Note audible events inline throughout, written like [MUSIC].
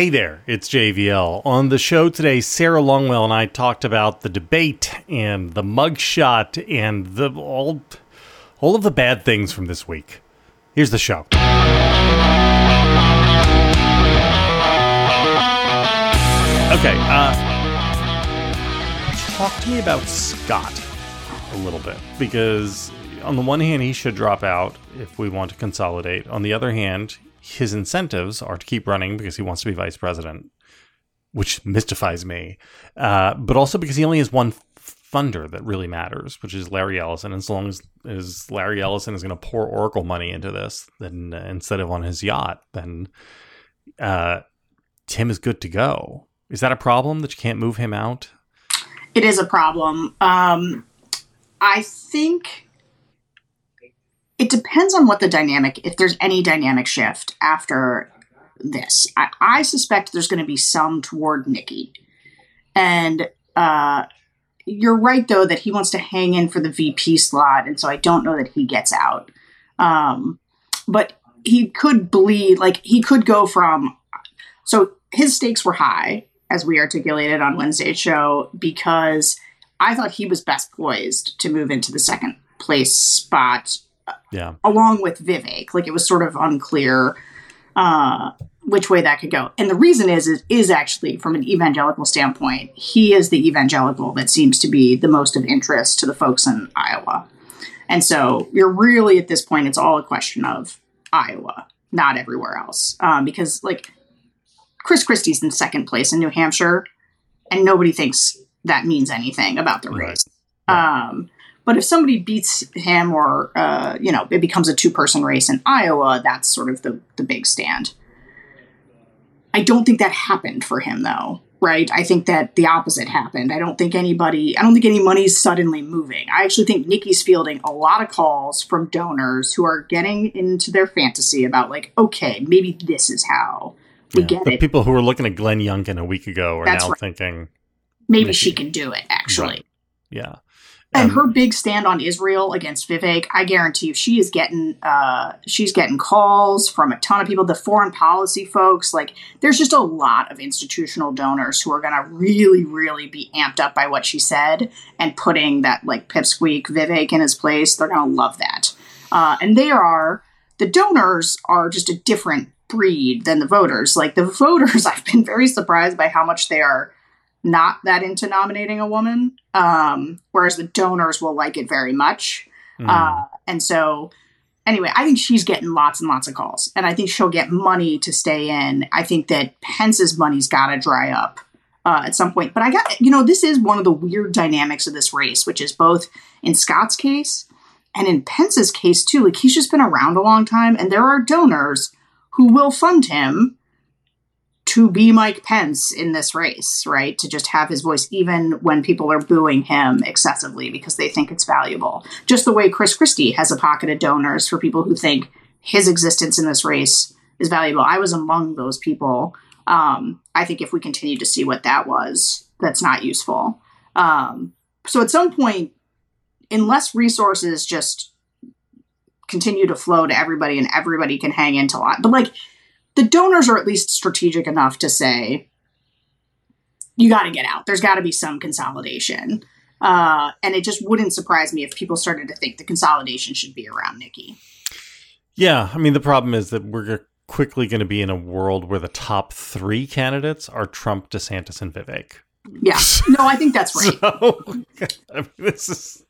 Hey there, it's JVL. On the show today, Sarah Longwell and I talked about the debate and the mugshot and the all all of the bad things from this week. Here's the show. Okay, uh talk to me about Scott a little bit because on the one hand he should drop out if we want to consolidate. On the other hand, his incentives are to keep running because he wants to be vice president, which mystifies me. Uh, but also because he only has one funder that really matters, which is Larry Ellison. And as long as, as Larry Ellison is going to pour Oracle money into this, then uh, instead of on his yacht, then uh, Tim is good to go. Is that a problem that you can't move him out? It is a problem. Um, I think it depends on what the dynamic, if there's any dynamic shift after this. I, I suspect there's going to be some toward Nikki. And uh, you're right, though, that he wants to hang in for the VP slot. And so I don't know that he gets out. Um, but he could bleed, like, he could go from. So his stakes were high as we articulated on Wednesday's show, because I thought he was best poised to move into the second place spot. Yeah. Along with Vivek, like it was sort of unclear uh, which way that could go. And the reason is, is is actually from an evangelical standpoint, he is the evangelical that seems to be the most of interest to the folks in Iowa. And so you're really at this point, it's all a question of Iowa, not everywhere else, um, because like Chris Christie's in second place in New Hampshire, and nobody thinks that means anything about the race. Right. Um, but if somebody beats him, or uh, you know, it becomes a two-person race in Iowa, that's sort of the the big stand. I don't think that happened for him, though. Right? I think that the opposite happened. I don't think anybody. I don't think any money's suddenly moving. I actually think Nikki's fielding a lot of calls from donors who are getting into their fantasy about like, okay, maybe this is how we Yeah. get the it. people who were looking at Glenn Youngkin a week ago are That's now right. thinking, maybe Nikki. she can do it. Actually. Right. yeah. And Um, her big stand on Israel against Vivek, I guarantee you, she is getting uh, she's getting calls from a ton of people. The foreign policy folks, like, there's just a lot of institutional donors who are going to really, really be amped up by what she said and putting that like pipsqueak Vivek in his place. They're going to love that, uh, and they are the donors are just a different breed than the voters. Like the [LAUGHS] voters, I've been very surprised by how much they are not that into nominating a woman, um, whereas the donors will like it very much. mm, Uh, and so, anyway, I think she's getting lots and lots of calls, and I think she'll get money to stay in. I think that Pence's money's got to dry up uh, at some point. But I got, you know, this is one of the weird dynamics of this race, which is both in Scott's case and in Pence's case too. Like he's just been around a long time, and there are donors who will fund him to be Mike Pence in this race, right? To just have his voice, even when people are booing him excessively because they think it's valuable. Just the way Chris Christie has a pocket of donors for people who think his existence in this race is valuable. I was among those people. Um, I think if we continue to see what that was, that's not useful. Um, so at some point, unless resources just continue to flow to everybody and everybody can hang into a lot, but like the donors are at least strategic enough to say you got to get out. There's got to be some consolidation. Uh, and it just wouldn't surprise me if people started to think the consolidation should be around nikki. Yeah, I mean the problem is that we're quickly going to be in a world where the top three candidates are Trump, DeSantis, and Vivek. yeah. No i think that's right. [LAUGHS] So, [LAUGHS] I mean, this is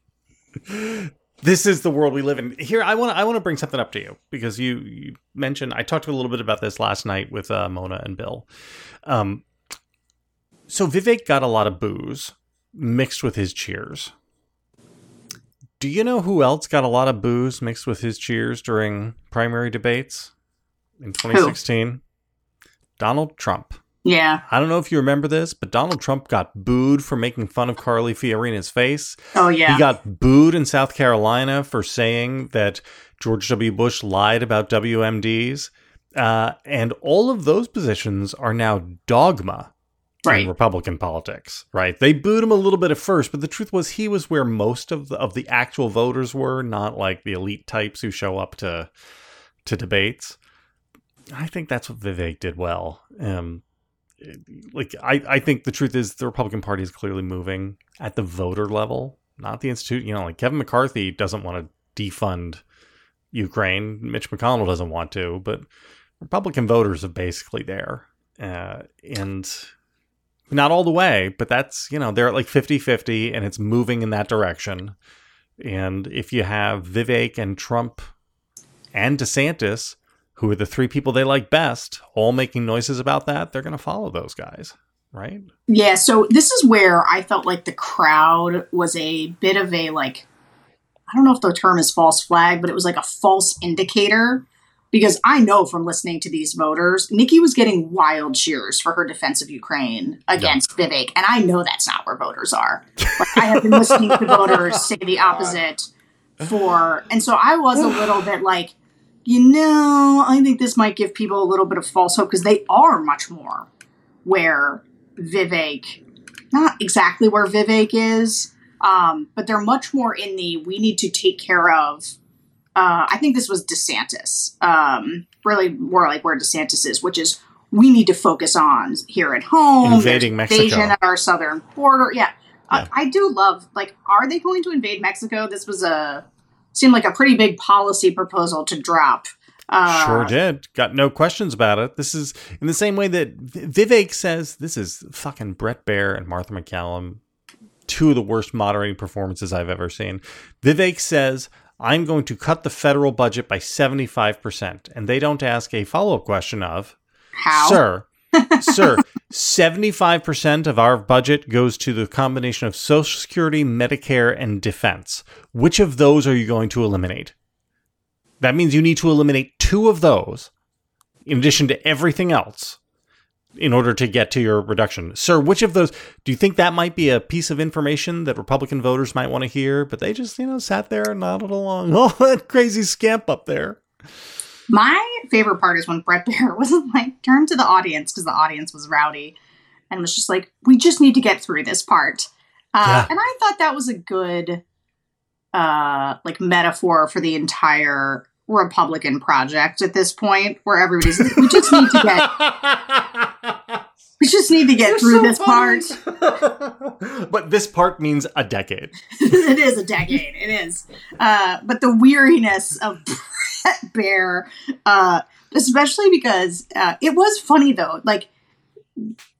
this is the world we live in. Here, I want to I want to bring something up to you because you you mentioned I talked a little bit about this last night with uh, Mona and Bill. Um, so Vivek got a lot of boos mixed with his cheers. Do you know who else got a lot of boos mixed with his cheers during primary debates in 2016? Donald Trump. Yeah I don't know if you remember this, but Donald Trump got booed for making fun of Carly Fiorina's face. oh yeah He got booed in South Carolina for saying that George W. Bush lied about WMDs. Uh, and all of those positions are now dogma right in Republican politics, right? They booed him a little bit at first, but the truth was he was where most of the, of the actual voters were, not like the elite types who show up to to debates. I think that's what Vivek did well. Um, like I, I think the truth is the Republican Party is clearly moving at the voter level, not the institute. You know, like Kevin McCarthy doesn't want to defund Ukraine. Mitch McConnell doesn't want to, but Republican voters are basically there. Uh, and not all the way, but that's, you know, they're at like 50 50 and it's moving in that direction. And if you have Vivek and Trump and DeSantis, who are the three people they like best, all making noises about that, they're going to follow those guys, right? Yeah. So this is where I felt like the crowd was a bit of a like, I don't know if the term is false flag, but it was like a false indicator because I know from listening to these voters, Nikki was getting wild cheers for her defense of Ukraine against yeah. Vivek, and I know that's not where voters are. Like, I have been listening to voters say the [LAUGHS] oh opposite for, and so I was a little bit like, you know, I think this might give people a little bit of false hope because they are much more where Vivek, not exactly where Vivek is, um, but they're much more in the we need to take care of uh, I think this was DeSantis, um, really more like where DeSantis is, which is we need to focus on here at home, invading Mexico, invasion at our southern border. Yeah, yeah. I do love. Like, are they going to invade Mexico? This was a seemed like a pretty big policy proposal to drop. Uh, sure did. Got no questions about it. This is in the same way that Vivek says this is fucking Bret Baier and Martha MacCallum, two of the worst moderating performances I've ever seen. Vivek says I'm going to cut the federal budget by 75%. And they don't ask a follow up question of, How? Sir, sir, 75% of our budget goes to the combination of Social Security, Medicare, and defense. Which of those are you going to eliminate? That means you need to eliminate two of those in addition to everything else in order to get to your reduction. Sir, which of those do you think that might be a piece of information that Republican voters might want to hear? But they just, you know, sat there and nodded along. [LAUGHS] Oh, that crazy scamp up there. My favorite part is when Bret Baier [LAUGHS] was like turned to the audience because the audience was rowdy and was just like, we just need to get through this part. Uh, yeah. And I thought that was a good uh like metaphor for the entire Republican project at this point, where everybody's we just need to get [LAUGHS] we just need to get You're through so this funny. part. [LAUGHS] but this part means a decade. it is a decade. It is. Uh, but the weariness of Baier, uh, especially because uh, it was funny though. Like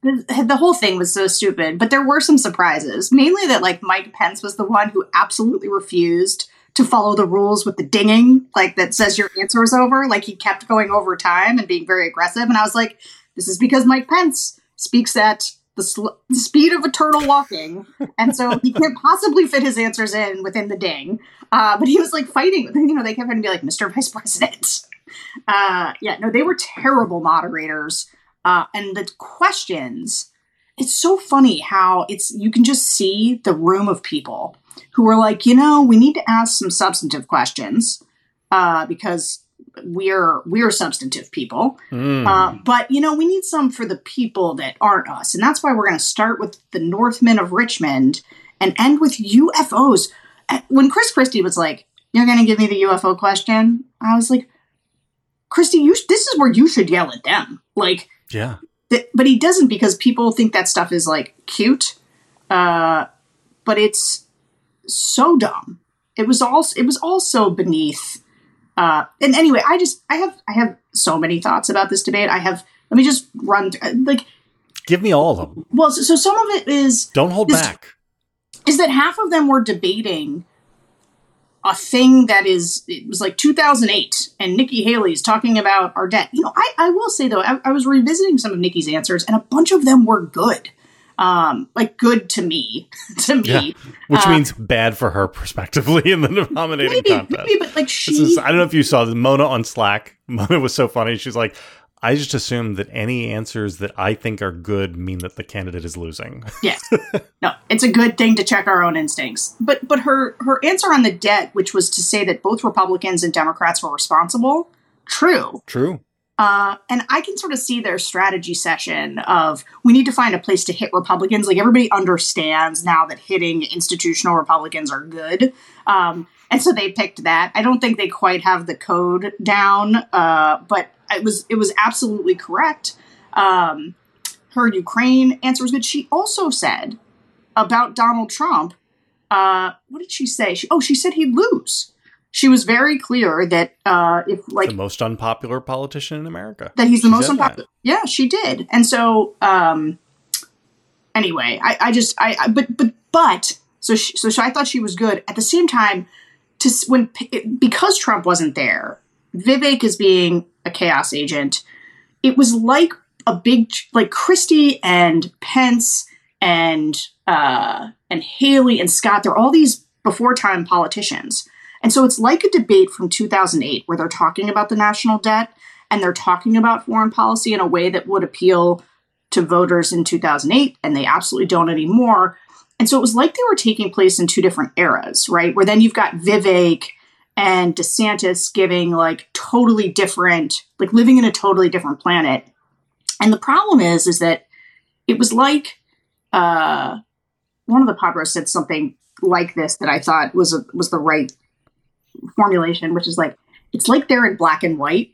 the, the whole thing was so stupid, but there were some surprises. Mainly that like Mike Pence was the one who absolutely refused to follow the rules with the dinging, like that says your answer is over. Like he kept going over time and being very aggressive. And I was like, this is because Mike Pence speaks at the, sl- the speed of a turtle walking. And so he can't possibly fit his answers in within the ding. Uh, but he was like fighting. You know, they kept having to be like, Mr. Vice President. Uh, yeah, no, they were terrible moderators. Uh, and the questions, it's so funny how it's, you can just see the room of people who were like, you know, we need to ask some substantive questions uh, because we're we're substantive people. Mm. Uh, but you know, we need some for the people that aren't us, and that's why we're going to start with the Northmen of Richmond and end with UFOs. When Chris Christie was like, "You're going to give me the UFO question," I was like, "Christie, you sh- this is where you should yell at them." Like, yeah. Th- but he doesn't because people think that stuff is like cute. Uh, but it's so dumb. It was all it was also beneath. Uh, and anyway, I just I have I have so many thoughts about this debate. I have let me just run through, like give me all of them. Well, so, so some of it is don't hold is, back. Is that half of them were debating a thing that is it was like 2008 and nikki haley's talking about our debt you know i, I will say though I, I was revisiting some of nikki's answers and a bunch of them were good um, like good to me, [LAUGHS] to me, yeah. which uh, means bad for her prospectively in the nominating maybe, contest. Maybe, but like she, is, I don't know if you saw the Mona on Slack. [LAUGHS] Mona was so funny. She's like, I just assume that any answers that I think are good mean that the candidate is losing. [LAUGHS] yeah, no, it's a good thing to check our own instincts. But but her her answer on the debt, which was to say that both Republicans and Democrats were responsible, true, true. Uh, and I can sort of see their strategy session of we need to find a place to hit Republicans. Like everybody understands now that hitting institutional Republicans are good. Um, and so they picked that. I don't think they quite have the code down, uh, but it was it was absolutely correct. Um, her Ukraine answer was good. She also said about Donald Trump, uh, what did she say? She, oh, she said he'd lose. She was very clear that uh, if like the most unpopular politician in America, that he's the She most said that. unpopular. Yeah, she did. And so, um, anyway, I, I just, I, I, but, but, but, so, she, so she, I thought she was good. At the same time, to when because Trump wasn't there, Vivek is being a chaos agent. It was like a big, like Christie and Pence and uh, and Haley and Scott. They're all these before time politicians. And so it's like a debate from 2008 where they're talking about the national debt and they're talking about foreign policy in a way that would appeal to voters in 2008, and they absolutely don't anymore. And so it was like they were taking place in two different eras, right? Where then you've got Vivek and DeSantis giving like totally different, like living in a totally different planet. And the problem is, is that it was like uh, one of the populists said something like this that I thought was a, was the right formulation, which is like it's like they're in black and white,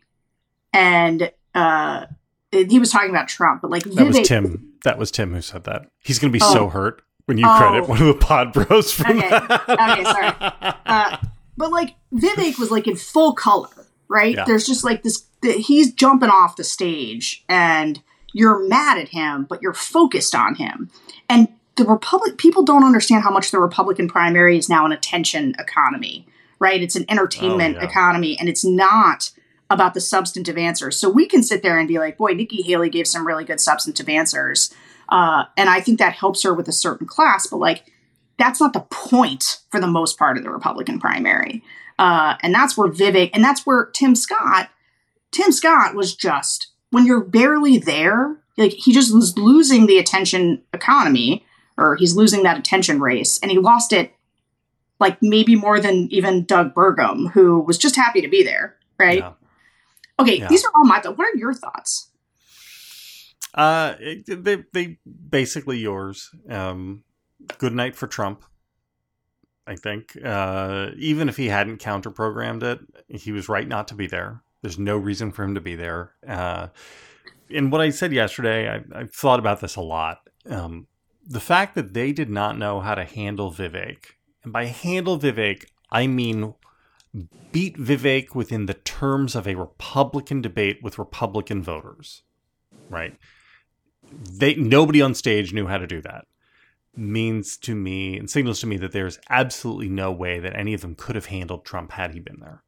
and uh, he was talking about Trump, but like That was Tim. That was Tim who said that. He's going to be Oh. so hurt when you Oh. credit one of the pod bros for Okay. that. Okay, sorry. [LAUGHS] Uh, but like Vivek was like in full color, right? Yeah. There's just like this. The, he's jumping off the stage, and you're mad at him, but you're focused on him. And the Republic people don't understand how much the Republican primary is now an attention economy, right? It's an entertainment Oh, yeah. economy, and it's not about the substantive answers. So we can sit there and be like, boy, Nikki Haley gave some really good substantive answers. Uh, and I think that helps her with a certain class, but like that's not the point for the most part of the Republican primary. Uh, and that's where Vivek, and that's where Tim Scott, Tim Scott was just, when you're barely there, like he just was losing the attention economy, or he's losing that attention race, and he lost it like maybe more than even Doug Burgum, who was just happy to be there, right? Yeah. Okay, Yeah. these are all my thoughts. What are your thoughts? Uh, they they basically yours. Um, good night for Trump. I think uh, even if he hadn't counter programmed it, he was right not to be there. There's no reason for him to be there. Uh, and what I said yesterday, I, I thought about this a lot. Um, the fact that they did not know how to handle Vivek, and by handle Vivek, I mean beat Vivek within the terms of a Republican debate with Republican voters, right? They nobody on stage knew how to do that. Means to me and signals to me that there's absolutely no way that any of them could have handled Trump had he been there.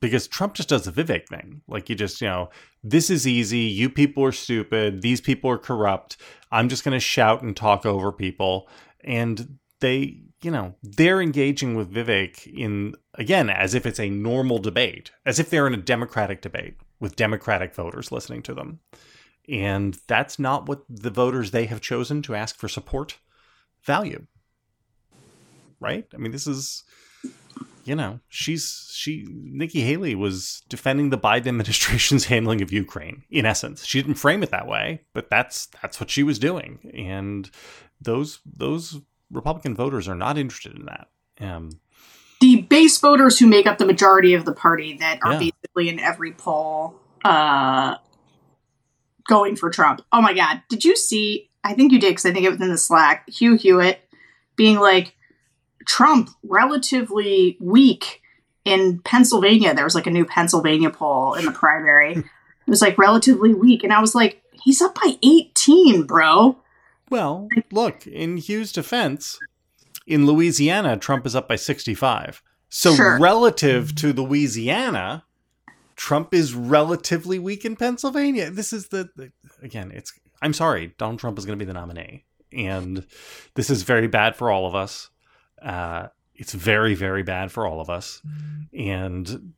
Because Trump just does the Vivek thing. Like you just, you know, this is easy. You people are stupid. These people are corrupt. I'm just going to shout and talk over people. And they, you know, they're engaging with Vivek in, again, as if it's a normal debate, as if they're in a Democratic debate with Democratic voters listening to them. And that's not what the voters they have chosen to ask for support value. Right? I mean, this is you know, she's she Nikki Haley was defending the Biden [LAUGHS] administration's handling of Ukraine in essence. She didn't frame it that way, but that's that's what she was doing. And those those Republican voters are not interested in that. Um, the base voters who make up the majority of the party that are Yeah. basically in every poll uh, going for Trump. Oh my God. Did you see? I think you did because I think it was in the Slack. Hugh Hewitt being like, Trump relatively weak in Pennsylvania. There was like a new Pennsylvania poll in the primary. [LAUGHS] It was like relatively weak. And I was like, he's up by 18, bro. Well, look, in Hugh's defense, in Louisiana, Trump is up by 65. So Sure. relative to Louisiana, Trump is relatively weak in Pennsylvania. This is the, the again, it's I'm sorry, Donald Trump is going to be the nominee. And this is very bad for all of us. Uh, it's very, very bad for all of us. And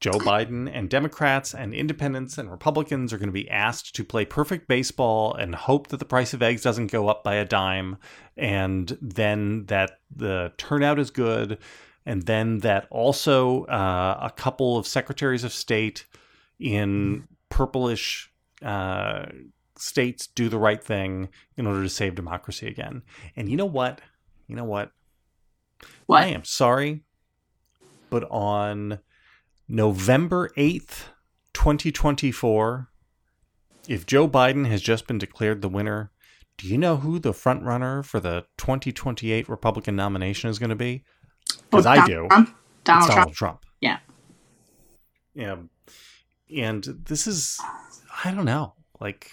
Joe Biden and Democrats and independents and Republicans are going to be asked to play perfect baseball and hope that the price of eggs doesn't go up by a dime, and then that the turnout is good, and then that also uh, a couple of secretaries of state in purplish uh, states do the right thing in order to save democracy again. And you know what? You know what? What? I am sorry, but on November 8th, 2024, if Joe Biden has just been declared the winner, do you know who the front runner for the 2028 Republican nomination is going to be? Because Oh, I do. Trump? Donald Trump. Donald Trump. Yeah. Yeah. And this is, I don't know, like,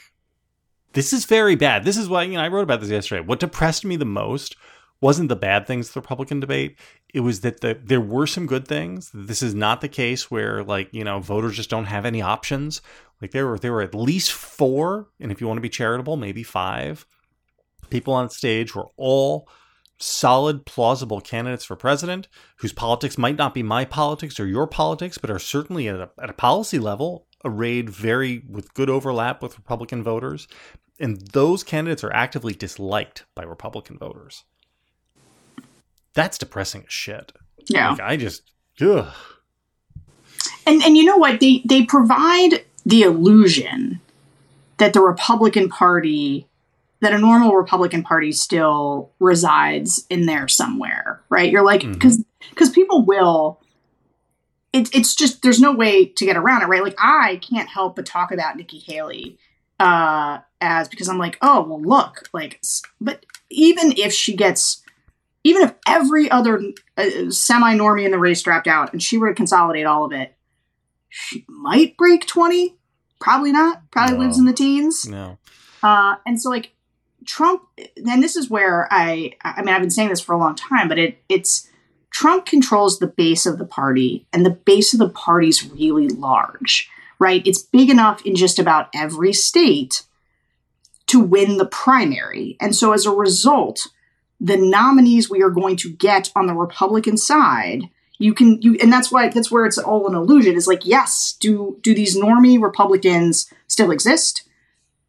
this is very bad. This is why, you know, I wrote about this yesterday. What depressed me the most wasn't the bad things of the Republican debate. It was that the, there were some good things. This is not the case where, like, you know, voters just don't have any options. Like, there were, there were at least four, and if you want to be charitable, maybe five people on stage were all solid, plausible candidates for president whose politics might not be my politics or your politics, but are certainly at a, at a policy level arrayed very with good overlap with Republican voters. And those candidates are actively disliked by Republican voters. That's depressing as shit. Yeah. Like, I just, ugh. And and you know what? They they provide the illusion that the Republican Party that a normal Republican Party still resides in there somewhere, right? You're like because because people will it's it's just there's no way to get around it, right? Like I can't help but talk about Nikki Haley uh as because I'm like, oh well look, like but even if she gets even if every other uh, semi normie in the race dropped out and she were to consolidate all of it, she might break 20. Probably not. Probably No. lives in the teens. No. Uh, and so, like, Trump, and this is where I, I mean, I've been saying this for a long time, but it, it's Trump controls the base of the party, and the base of the party's really large, right? It's big enough in just about every state to win the primary. And so, as a result, the nominees we are going to get on the Republican side, you can you and that's why that's where it's all an illusion. Is like, yes, do do these normie Republicans still exist?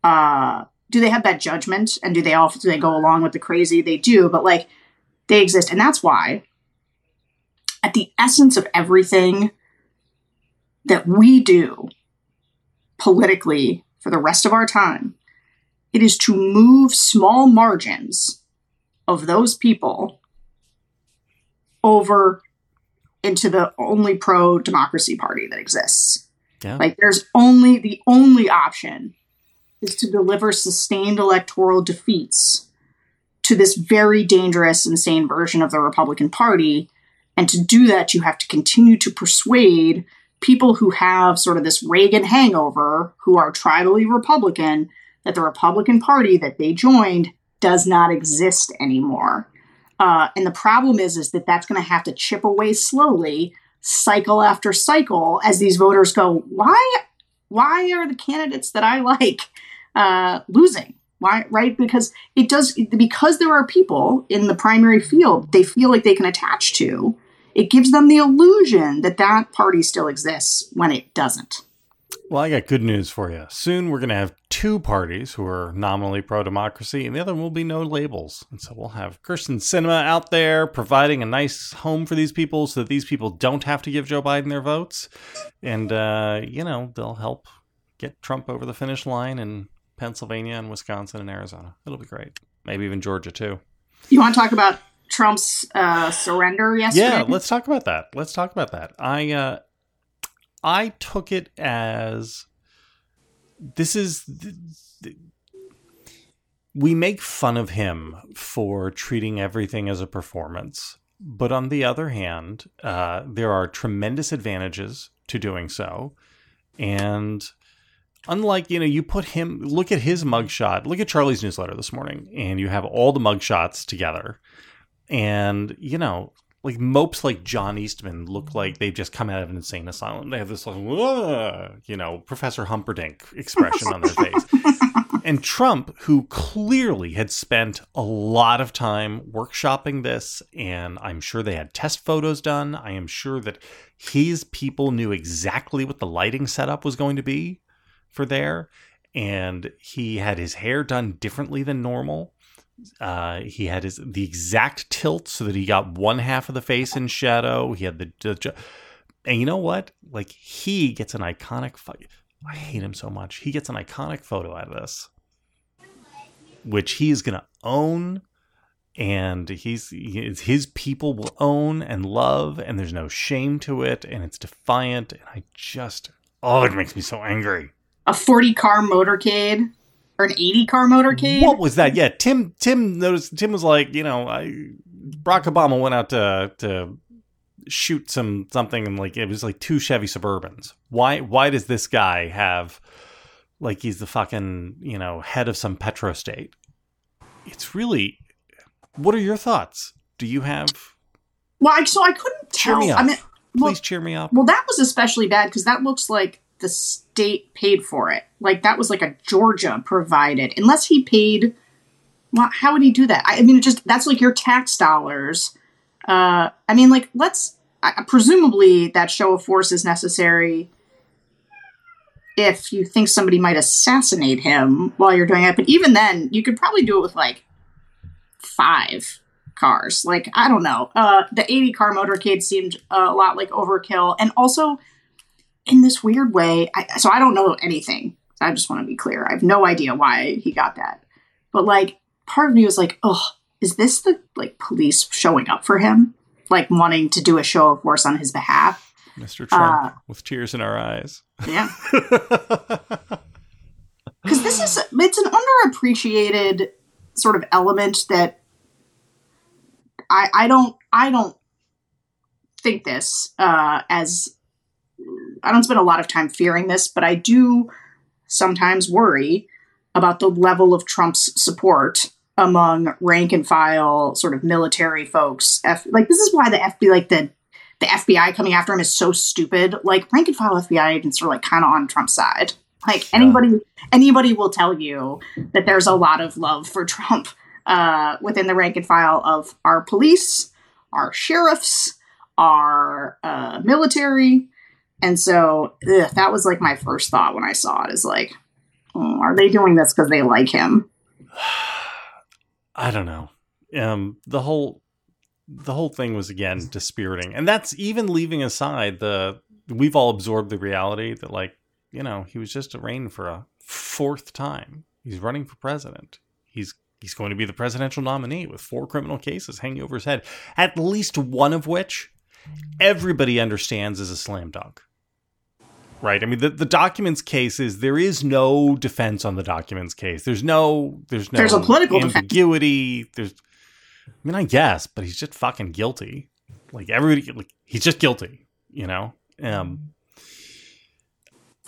Uh, do they have that judgment and do they all do they go along with the crazy? They do, but like they exist, and that's why at the essence of everything that we do politically for the rest of our time, it is to move small margins of those people over into the only pro democracy party that exists. Yeah. Like there's only the only option is to deliver sustained electoral defeats to this very dangerous, insane version of the Republican Party. And to do that, you have to continue to persuade people who have sort of this Reagan hangover, who are tribally Republican, that the Republican Party that they joined does not exist anymore. Uh, and the problem is, is that that's going to have to chip away slowly, cycle after cycle, as these voters go, why, why are the candidates that I like uh, losing? Why, right? Because it does because there are people in the primary field they feel like they can attach to. It gives them the illusion that that party still exists when it doesn't. Well, I got good news for you. Soon we're going to have two parties who are nominally pro democracy, and the other one will be no labels. And so we'll have Kyrsten Sinema out there providing a nice home for these people so that these people don't have to give Joe Biden their votes. And, uh, you know, they'll help get Trump over the finish line in Pennsylvania and Wisconsin and Arizona. It'll be great. Maybe even Georgia, too. You want to talk about Trump's uh, surrender yesterday? Yeah, let's talk about that. Let's talk about that. I uh I took it as this is th- th- we make fun of him for treating everything as a performance. But on the other hand, uh, there are tremendous advantages to doing so. And unlike, you know, you put him, look at his mugshot, look at Charlie's newsletter this morning, and you have all the mugshots together. And, you know, like mopes like John Eastman look like they've just come out of an insane asylum. They have this, like, you know, Professor Humperdinck expression on their face. [LAUGHS] And Trump, who clearly had spent a lot of time workshopping this, and I'm sure they had test photos done. I am sure that his people knew exactly what the lighting setup was going to be for there. And he had his hair done differently than normal. Uh, he had his the exact tilt so that he got one half of the face in shadow. He had the, the and you know what? Like he gets an iconic. I hate him so much. He gets an iconic photo out of this, which he is going to own, and he's he, his people will own and love, and there's no shame to it, and it's defiant. And I just oh, it makes me so angry. a 40 car motorcade or an 80 car motorcade. What was that? Yeah, Tim. Tim noticed. Tim was like, you know, I, Barack Obama went out to to shoot some something, and like it was like two Chevy Suburbans. Why? Why does this guy have like he's the fucking you know head of some petro state? It's really. What are your thoughts? Do you have? Well, I, so I couldn't Cheer tell. me up. I mean, well, Please cheer me up. well, that was especially bad because that looks like the state paid for it. Like that was like a Georgia provided. Unless he paid. Well, how would he do that? I, I mean, just that's like your tax dollars. Uh, I mean, like let's. I, presumably, that show of force is necessary if you think somebody might assassinate him while you're doing it. But even then, you could probably do it with like five cars. Like I don't know. Uh, the 80 car motorcade seemed a lot like overkill, and also in this weird way. I, so I don't know anything. I just want to be clear. I have no idea why he got that. But like, part of me was like, oh, is this the like police showing up for him, like wanting to do a show of force on his behalf? Mr. Trump uh, with tears in our eyes. Yeah. [LAUGHS] because this is it's an underappreciated sort of element that I I don't I don't think this uh, as I don't spend a lot of time fearing this, but I do sometimes worry about the level of Trump's support among rank and file sort of military folks. F- like this is why the FBI like the the FBI coming after him is so stupid. Like rank and file FBI agents are like kind of on Trump's side. Like Yeah. anybody anybody will tell you that there's a lot of love for Trump uh, within the rank and file of our police, our sheriffs, our uh, military. And so ugh, that was like my first thought when I saw it is like, oh, are they doing this because they like him? [SIGHS] I don't know. Um, the whole the whole thing was again dispiriting, and that's even leaving aside the we've all absorbed the reality that like you know he was just arraigned for a fourth time. He's running for president. He's he's going to be the presidential nominee with four criminal cases hanging over his head, at least one of which everybody understands is a slam dunk. Right. I mean, the, the documents case is there is no defense on the documents case. There's no there's no There's a political defense. ambiguity. There's, I mean, I guess, but he's just fucking guilty. Like everybody, like he's just guilty. You know. Um.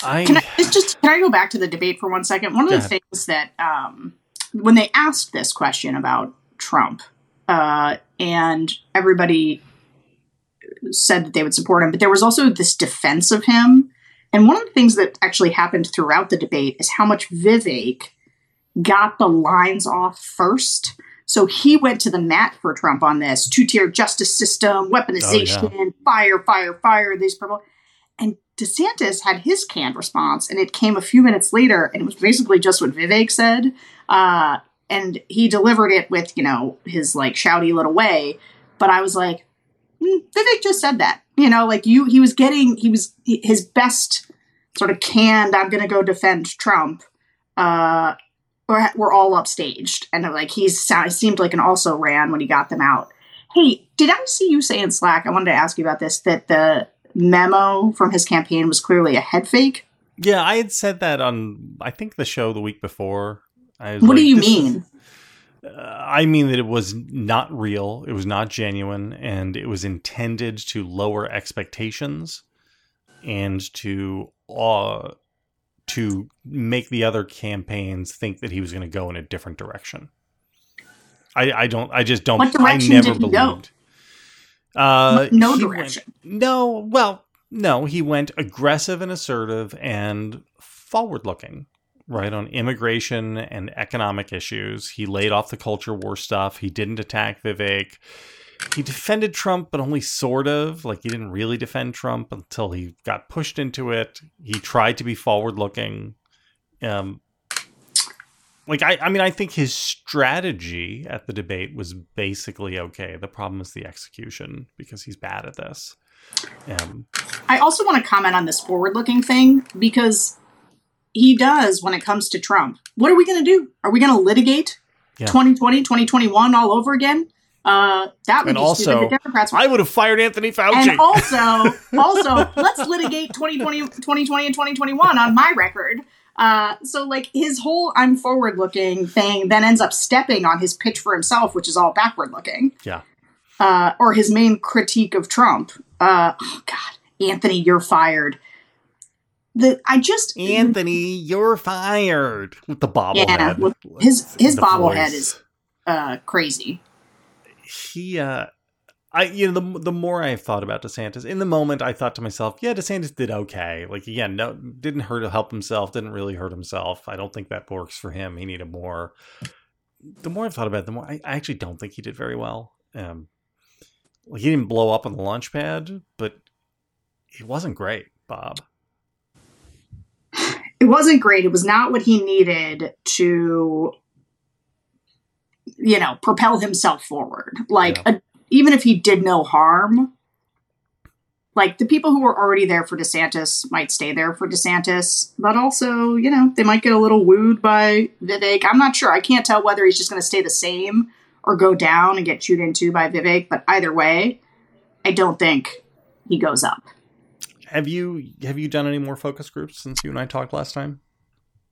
I, Can I just, just can I go back to the debate for one second? One of the ahead. things that um, when they asked this question about Trump, uh, and everybody said that they would support him, but there was also this defense of him. And one of the things that actually happened throughout the debate is how much Vivek got the lines off first. So he went to the mat for Trump on this two tier justice system, weaponization, fire, fire, fire, these purple. And DeSantis had his canned response, and it came a few minutes later, and it was basically just what Vivek said. Uh, and he delivered it with, you know, his like shouty little way. But I was like, Vivek just said that. You know, like you, he was getting, he was his best sort of canned, I'm going to go defend Trump. Uh, we're all upstaged. And like he's sound, seemed like an also ran when he got them out. Hey, did I see you say in Slack? I wanted to ask you about this that the memo from his campaign was clearly a head fake. yeah, I had said that on I think the show the week before. What like, do you is- mean? Uh, I mean that it was not real, it was not genuine, and it was intended to lower expectations and to uh, to make the other campaigns think that he was going to go in a different direction. I, I don't. I just don't. What direction I never did he go? believed. Uh, no he went- direction. no, well, no, he went aggressive and assertive and forward looking, right? On immigration and economic issues. He laid off the culture war stuff. He didn't attack Vivek. He defended Trump, but only sort of. Like, he didn't really defend Trump until he got pushed into it. He tried to be forward looking. Um, like I, I mean, I think his strategy at the debate was basically okay. The problem is the execution because he's bad at this. Um, I also want to comment on this forward looking thing because he does when it comes to Trump. What are we going to do? Are we going to litigate Yeah. 2020, 2021 all over again? Uh, that would And be also, stupid. The Democrats I would have fired Anthony Fauci. and [LAUGHS] also, also, let's litigate 2020, 2020 and 2021 on my record. Uh, so like his whole I'm forward looking thing then ends up stepping on his pitch for himself, which is all backward looking. Yeah. Uh, or his main critique of Trump. Uh, oh God, Anthony, you're fired. The I just Anthony, you're fired with the bobblehead. Yeah, his his bobblehead is uh crazy. he uh I you know the the more I've thought about DeSantis in the moment I thought to myself yeah DeSantis did okay. Like again no didn't hurt help himself didn't really hurt himself. I don't think that works for him. He needed more. The more I've thought about it the more I, I actually don't think he did very well. Um like he didn't blow up on the launch pad but it wasn't great Bob It wasn't great. It was not what he needed to you know, propel himself forward. Like a, even if he did no harm, like the people who were already there for DeSantis might stay there for DeSantis, but also, you know, they might get a little wooed by Vivek. I'm not sure. I can't tell whether he's just going to stay the same or go down and get chewed into by Vivek, but either way, I don't think he goes up. Have you have you done any more focus groups since you and I talked last time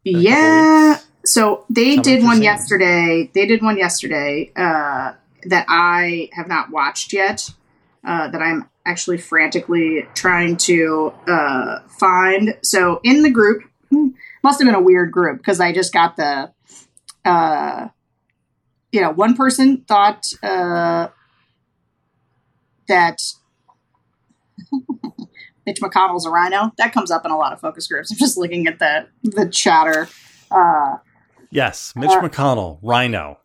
Been a couple Yeah. So they did one yesterday. They did one yesterday uh, that I have not watched yet. Uh, that I'm actually frantically trying to uh, find. So in the group, hmm, must have been a weird group because I just got the, uh, you know, one person thought uh, that [LAUGHS] Mitch McConnell's a RINO. That comes up in a lot of focus groups. I'm just looking at the the chatter. Uh, yes Mitch Uh, McConnell RINO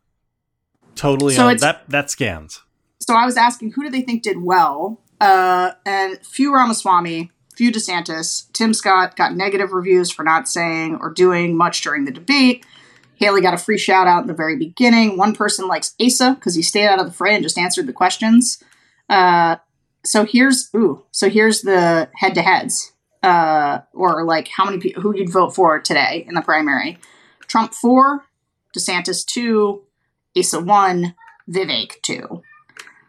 totally So that that scans so I was asking who do they think did well, uh, and few Ramaswamy, few DeSantis. Tim Scott got negative reviews for not saying or doing much during the debate. Haley got a free shout out in the very beginning. One person likes Asa because he stayed out of the fray and just answered the questions. Uh, so here's ooh, so here's the head to heads, uh, or like how many people who you'd vote for today in the primary. Trump four, DeSantis two, Asa one, Vivek two.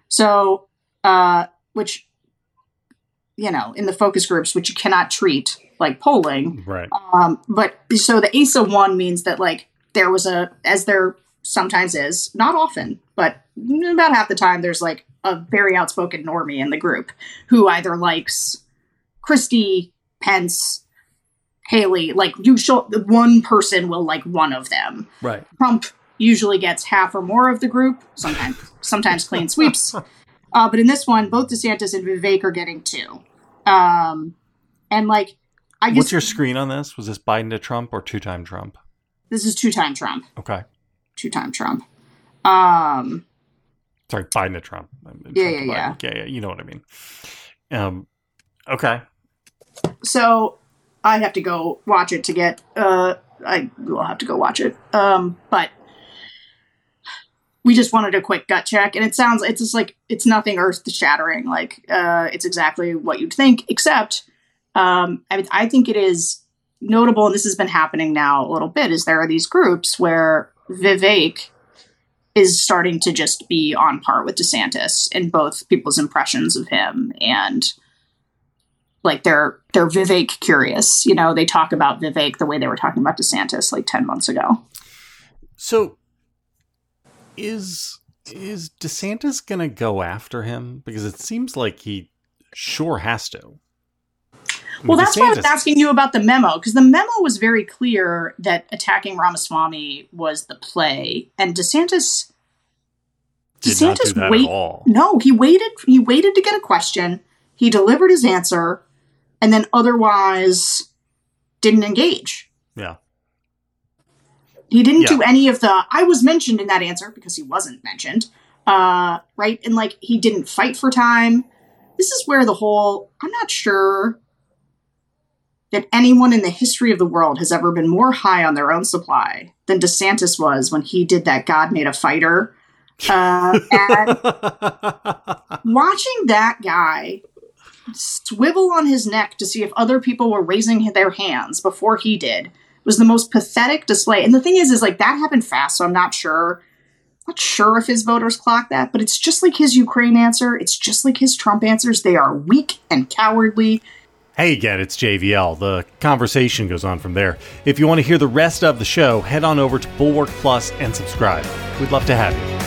So, uh, which, you know, in the focus groups, which you cannot treat like polling. right Um, but so the Asa one means that like there was a, as there sometimes is, not often, but about half the time, there's like a very outspoken normie in the group who either likes Christie, Pence, Haley. Like you show one person will like one of them. right Trump usually gets half or more of the group, sometimes sometimes clean sweeps. [LAUGHS] Uh, but in this one, both DeSantis and Vivek are getting two. Um, and like, I guess What's your screen on this? Was this Biden to Trump or two time Trump? this is two time Trump, Okay. two time Trump. Um, Sorry, Biden to Trump. I Yeah, yeah, Biden. yeah, yeah. You know what I mean. Um, okay. so I have to go watch it to get. Uh, I will have to go watch it. Um, but we just wanted a quick gut check, and it sounds it's just like it's nothing earth shattering. Like uh, it's exactly what you'd think, except um, I mean, I think it is notable, and this has been happening now a little bit. Is there are these groups where Vivek is starting to just be on par with DeSantis in both people's impressions of him and like they're they're Vivek curious. You know, they talk about Vivek the way they were talking about DeSantis like ten months ago. So is is DeSantis gonna go after him? Because it seems like he sure has to. Well, that's why I was asking you about the memo because the memo was very clear that attacking Ramaswamy was the play, and DeSantis did DeSantis wait- no, he waited. He waited to get a question. He delivered his answer, and then otherwise didn't engage. Yeah. He didn't Yeah. do any of the. I was mentioned in that answer because he wasn't mentioned, uh, right? And like he didn't fight for time. This is where the whole. I'm not sure that anyone in the history of the world has ever been more high on their own supply than DeSantis was when he did that God made a fighter. Uh, and [LAUGHS] watching that guy swivel on his neck to see if other people were raising their hands before he did was the most pathetic display. And the thing is, is like that happened fast, so I'm not sure. Not sure if his voters clock that, but it's just like his Ukraine answer. It's just like his Trump answers. They are weak and cowardly, Hey again, it's JVL. The conversation goes on from there. If you want to hear the rest of the show, head on over to Bulwark Plus and subscribe. We'd love to have you.